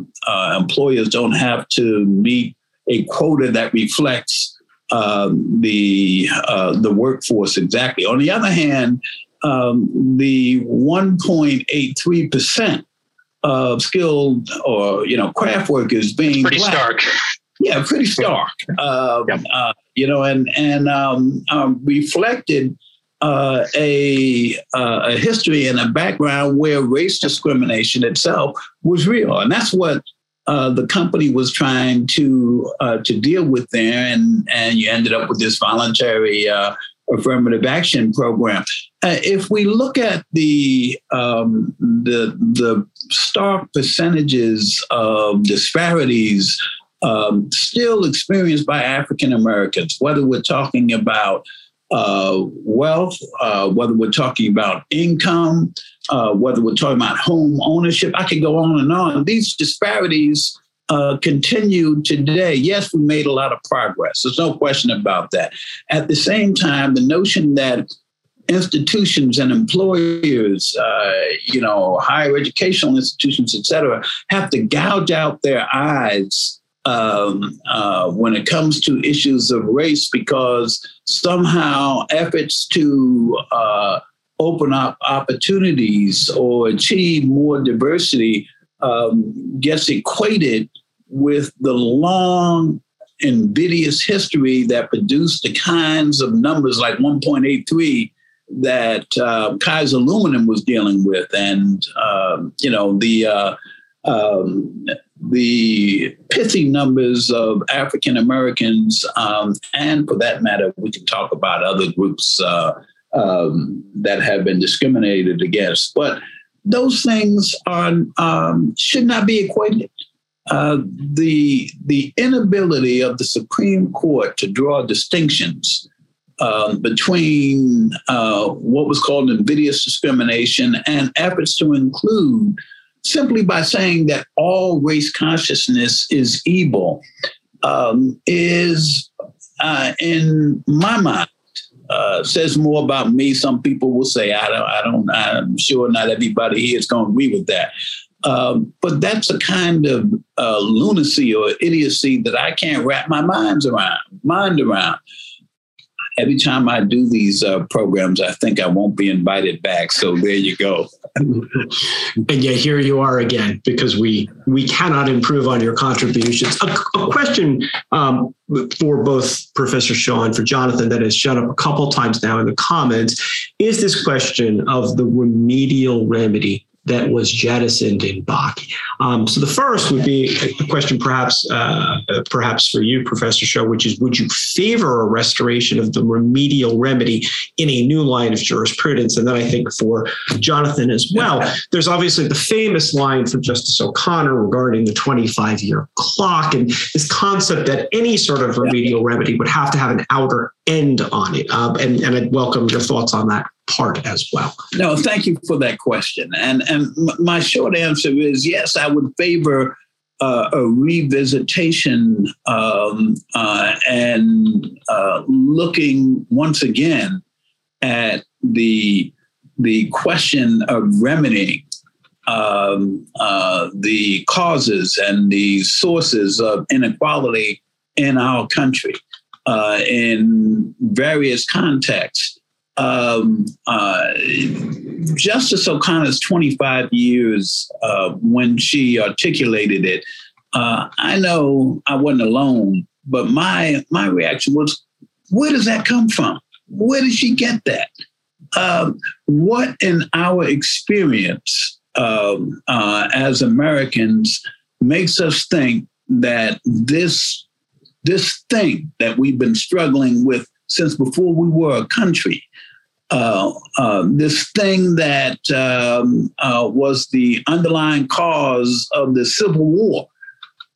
employers don't have to meet a quota that reflects um, the uh, the workforce exactly. On the other hand, um, the 1.83 percent of skilled or you know craft workers being pretty black. stark. Yeah, pretty stark. Um, uh, you know, and and um, um, reflected uh, a uh, a history and a background where race discrimination itself was real, and that's what uh, the company was trying to uh, to deal with there, and and you ended up with this voluntary uh, affirmative action program. Uh, if we look at the um, the the stark percentages of disparities um, still experienced by African Americans, whether we're talking about uh, wealth, uh, whether we're talking about income, uh, whether we're talking about home ownership. I could go on and on. These disparities uh, continue today. Yes, we made a lot of progress. There's no question about that. At the same time, the notion that institutions and employers, uh, you know, higher educational institutions, et cetera, have to gouge out their eyes um, uh, when it comes to issues of race because somehow efforts to uh, open up opportunities or achieve more diversity um, gets equated with the long invidious history that produced the kinds of numbers like 1.83 that uh, Kaiser Aluminum was dealing with, and um, you know the uh, um, the pithy numbers of African Americans, um, and for that matter, we can talk about other groups uh, um, that have been discriminated against. But those things are um, should not be equated. Uh, the the inability of the Supreme Court to draw distinctions um, between uh, what was called invidious discrimination and efforts to include simply by saying that all race consciousness is evil um, is, uh, in my mind, uh, says more about me. Some people will say, I don't, I don't, I'm sure not everybody here is going to agree with that. Um, but that's a kind of uh, lunacy or idiocy that I can't wrap my minds around, mind around every time I do these uh, programs, I think I won't be invited back. So there you go. and yet here you are again because we we cannot improve on your contributions. A, a question um, for both Professor Shaw and for Jonathan that has shown up a couple times now in the comments is this question of the remedial remedy that was jettisoned in Bakke. Um, so the first would be a question, perhaps, uh, perhaps for you, Professor Shaw, which is: Would you favor a restoration of the remedial remedy in a new line of jurisprudence? And then I think for Jonathan as well, there's obviously the famous line from Justice O'Connor regarding the 25-year clock and this concept that any sort of remedial remedy would have to have an outer end on it. Um, and, and I'd welcome your thoughts on that part as well. No, thank you for that question. And and my short answer is yes, I would favor uh, a revisitation um, uh, and uh, looking once again at the the question of remedying um, uh, the causes and the sources of inequality in our country uh, in various contexts um, uh, Justice O'Connor's 25 years uh, when she articulated it, uh, I know I wasn't alone, but my my reaction was, where does that come from? Where did she get that? Um, what in our experience um, uh, as Americans makes us think that this this thing that we've been struggling with since before we were a country this thing that um, uh, was the underlying cause of the Civil War,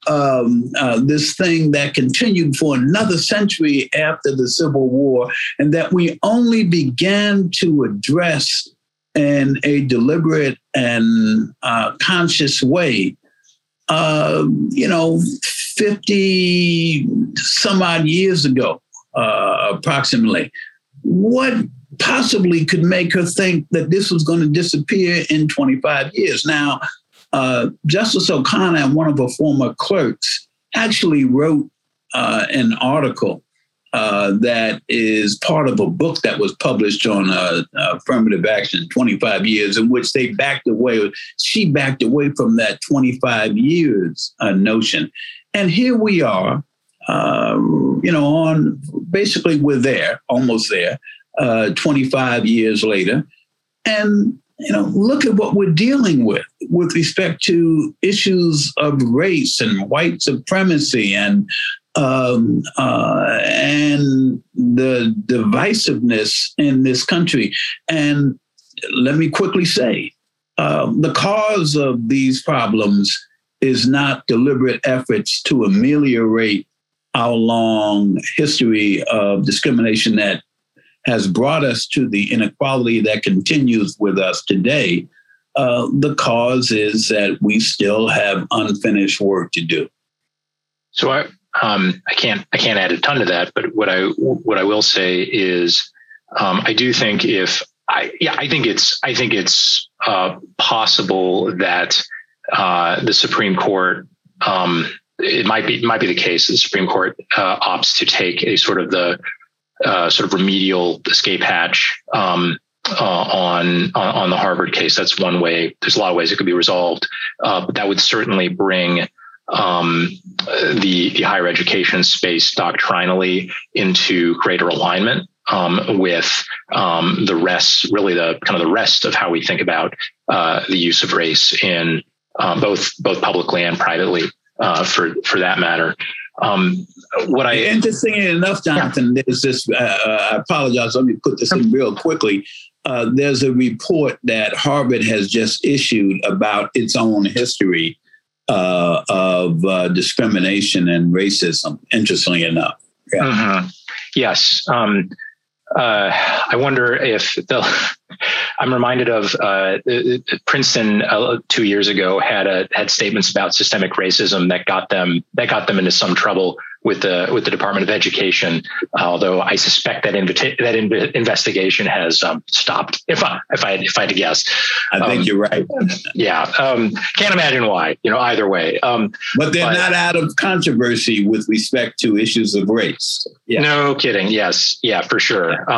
um, uh, this thing that continued for another century after the Civil War, and that we only began to address in a deliberate and uh, conscious way, um, you know, 50 some odd years ago, uh, approximately. What possibly could make her think that this was going to disappear in 25 years. Now, uh, Justice O'Connor and one of her former clerks actually wrote uh, an article uh, that is part of a book that was published on uh, affirmative action 25 years, in which they backed away. She backed away from that 25 years uh, notion, and here we are. Um, you know, on basically we're there, almost there, uh, 25 years later, and you know, look at what we're dealing with with respect to issues of race and white supremacy and um, uh, and the divisiveness in this country. And let me quickly say, uh, the cause of these problems is not deliberate efforts to ameliorate our long history of discrimination that has brought us to the inequality that continues with us today, uh, the cause is that we still have unfinished work to do. So I, um, I can't I can't add a ton to that, but what I what I will say is um, I do think if I yeah I think it's I think it's uh, possible that uh, the Supreme Court um, it might be might be the case the Supreme Court uh, opts to take a sort of the uh, sort of remedial escape hatch um, uh, on, on the Harvard case. That's one way. There's a lot of ways it could be resolved, uh, but that would certainly bring um, the the higher education space doctrinally into greater alignment um, with um, the rest, really the kind of the rest of how we think about uh, the use of race in uh, both both publicly and privately, uh, for for that matter. Um, what I interesting enough, Jonathan, yeah. there's this. Uh, uh, I apologize. Let me put this in real quickly. Uh, there's a report that Harvard has just issued about its own history uh, of uh, discrimination and racism. Interestingly enough, yeah. Mm-hmm. Yes. Um, uh, I wonder if the. I'm reminded of uh, Princeton uh, two years ago had a, had statements about systemic racism that got them that got them into some trouble with the with the Department of Education. Although I suspect that invita- that inv- investigation has um, stopped. If I if I if I had to guess, I think um, you're right. yeah, um, can't imagine why. You know, either way. Um, but they're but, not out of controversy with respect to issues of race. Yeah. No kidding. Yes. Yeah, for sure.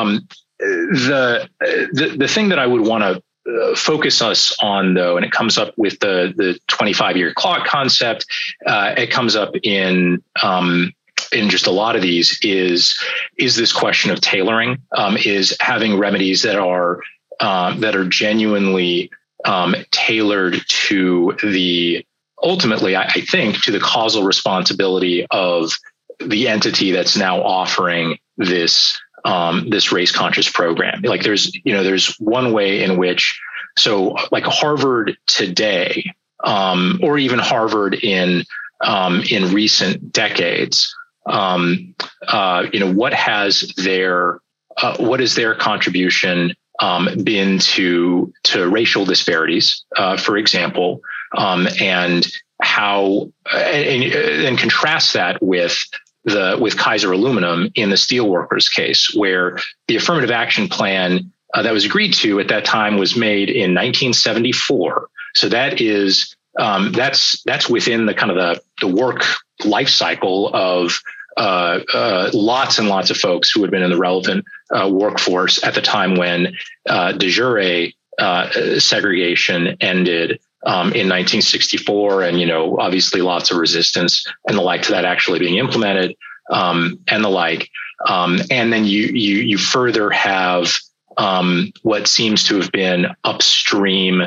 The, the the thing that I would want to uh, focus us on though and it comes up with the the 25 year clock concept uh, it comes up in um, in just a lot of these is is this question of tailoring um, is having remedies that are uh, that are genuinely um, tailored to the ultimately I, I think to the causal responsibility of the entity that's now offering this um, this race conscious program. Like there's, you know, there's one way in which, so like Harvard today, um, or even Harvard in um, in recent decades, um, uh, you know, what has their uh, what is their contribution um, been to to racial disparities, uh, for example, um, and how and, and contrast that with the with Kaiser Aluminum in the steelworkers case, where the affirmative action plan uh, that was agreed to at that time was made in 1974. So that is um, that's that's within the kind of the the work life cycle of uh, uh, lots and lots of folks who had been in the relevant uh, workforce at the time when uh, de jure uh, segregation ended um, in 1964, and you know, obviously, lots of resistance and the like to that actually being implemented, um, and the like. Um, and then you you you further have um, what seems to have been upstream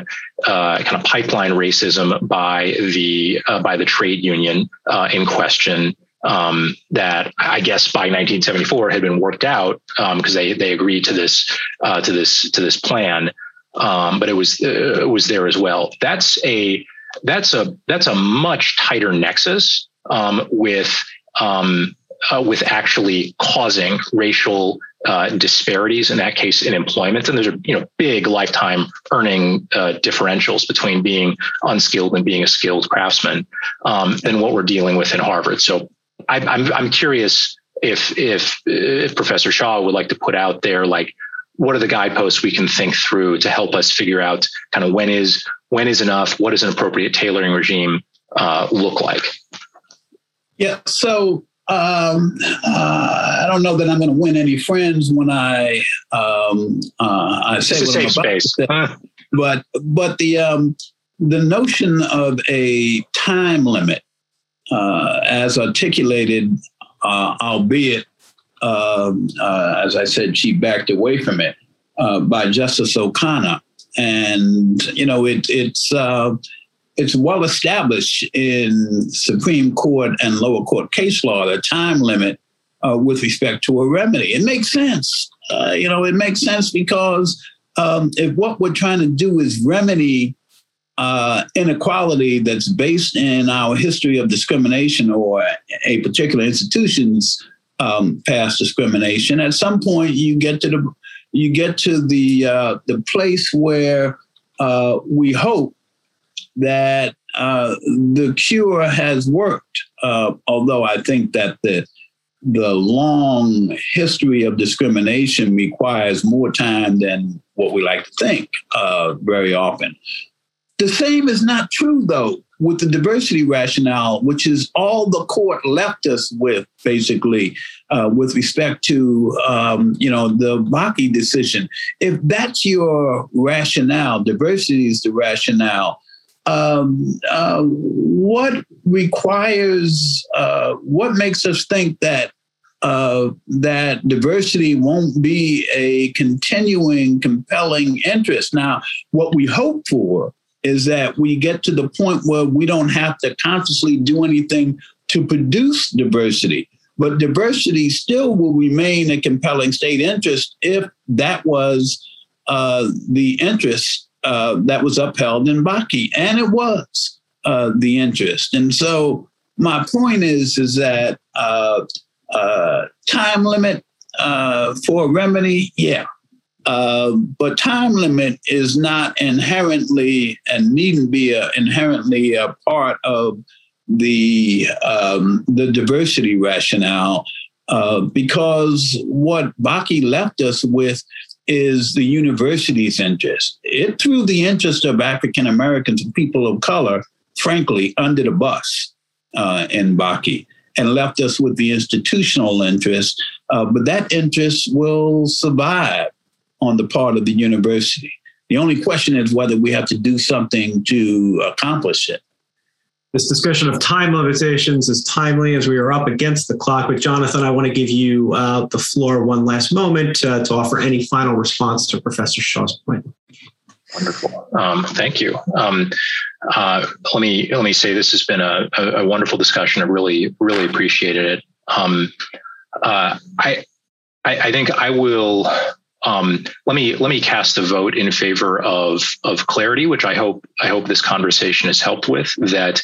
uh, kind of pipeline racism by the uh, by the trade union uh, in question. Um, that I guess by 1974 had been worked out because um, they they agreed to this uh, to this to this plan um, but it was uh, was there as well. That's a that's a that's a much tighter nexus um, with um, uh, with actually causing racial uh, disparities in that case in employment and there's a you know big lifetime earning uh, differentials between being unskilled and being a skilled craftsman um, than what we're dealing with in Harvard. So I, I'm I'm curious if if if Professor Shaw would like to put out there like what are the guideposts we can think through to help us figure out kind of when is when is enough? What does an appropriate tailoring regime uh, look like? Yeah so um, uh, I don't know that I'm going to win any friends when I um, uh, I say it's space. but but the um, the notion of a time limit, uh, as articulated, uh, albeit um, uh, as I said, she backed away from it uh, by Justice O'Connor, and you know it, it's uh, it's well established in Supreme Court and lower court case law the time limit uh, with respect to a remedy. It makes sense. Uh, you know, it makes sense because um, if what we're trying to do is remedy uh, inequality that's based in our history of discrimination or a particular institution's um, past discrimination, at some point you get to the you get to the uh, the place where uh, we hope that uh, the cure has worked. Uh, although I think that the the long history of discrimination requires more time than what we like to think uh, very often. The same is not true, though, with the diversity rationale, which is all the court left us with, basically, uh, with respect to um, you know the Bakke decision. If that's your rationale, diversity is the rationale. Um, uh, what requires? Uh, what makes us think that uh, that diversity won't be a continuing, compelling interest? Now, what we hope for is that we get to the point where we don't have to consciously do anything to produce diversity. But diversity still will remain a compelling state interest if that was uh, the interest uh, that was upheld in Bakke, and it was uh, the interest. And so my point is, is that uh, uh, time limit uh, for remedy, yeah, uh, but time limit is not inherently and needn't be a, inherently a part of the um, the diversity rationale uh, because what Bakke left us with is the university's interest. It threw the interest of African Americans and people of color, frankly, under the bus uh, in Bakke and left us with the institutional interest. Uh, but that interest will survive on the part of the university. The only question is whether we have to do something to accomplish it. This discussion of time limitations is timely as we are up against the clock. But Jonathan, I want to give you uh, the floor one last moment uh, to offer any final response to Professor Shaw's point. Wonderful. Um, thank you. Um, uh, let me let me say this has been a, a, a wonderful discussion. I really really appreciated it. Um, uh, I, I, I think I will um, let me let me cast a vote in favor of of clarity, which I hope I hope this conversation has helped with. That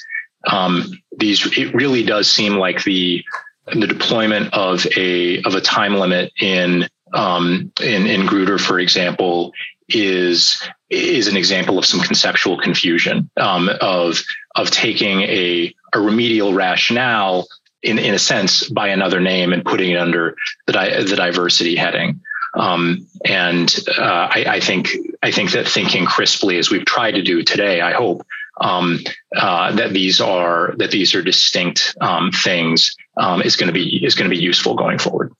um, these it really does seem like the the deployment of a of a time limit in um, in in Grutter, for example, is is an example of some conceptual confusion um, of of taking a a remedial rationale in in a sense by another name and putting it under the di- the diversity heading. Um, and uh, I, I, think I think that thinking crisply, as we've tried to do today, I hope um, uh, that these are that these are distinct um, things um, is going to be is going to be useful going forward.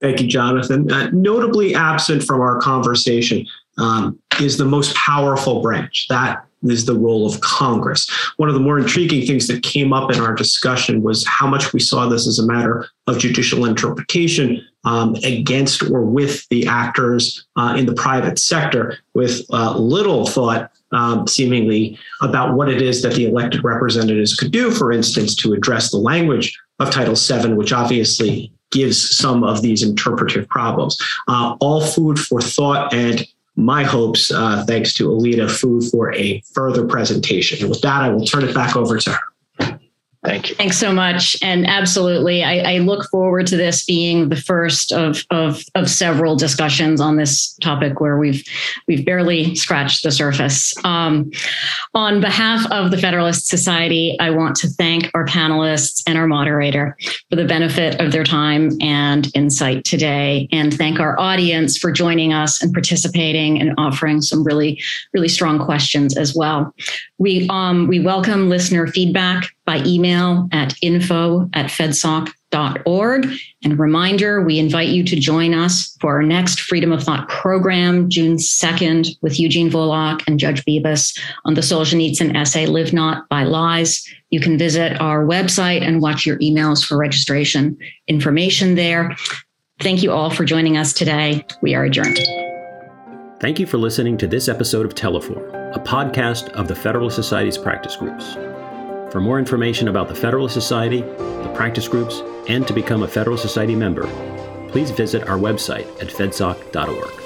Thank you, Jonathan. Uh, notably absent from our conversation um, is the most powerful branch that is the role of Congress. One of the more intriguing things that came up in our discussion was how much we saw this as a matter of judicial interpretation um, against or with the actors uh, in the private sector, with uh, little thought um, seemingly about what it is that the elected representatives could do, for instance, to address the language of Title VII, which obviously gives some of these interpretive problems. Uh, all food for thought and my hopes, uh, thanks to Alita food for a further presentation. And with that, I will turn it back over to her. Thank you. Thanks so much. And absolutely, I, I, look forward to this being the first of, of, of several discussions on this topic where we've we've barely scratched the surface. Um, on behalf of the Federalist Society, I want to thank our panelists and our moderator for the benefit of their time and insight today, and thank our audience for joining us and participating and offering some really really strong questions as well. We um, we welcome listener feedback by email at info at fedsoc.org. And reminder, we invite you to join us for our next Freedom of Thought program, June 2nd, with Eugene Volokh and Judge Bibas on the Solzhenitsyn essay, Live Not by Lies. You can visit our website and watch your emails for registration information there. Thank you all for joining us today. We are adjourned. Thank you for listening to this episode of Teleforum, a podcast of the Federalist Society's practice groups. For more information about the Federalist Society, the practice groups, and to become a Federalist Society member, please visit our website at fedsoc.org.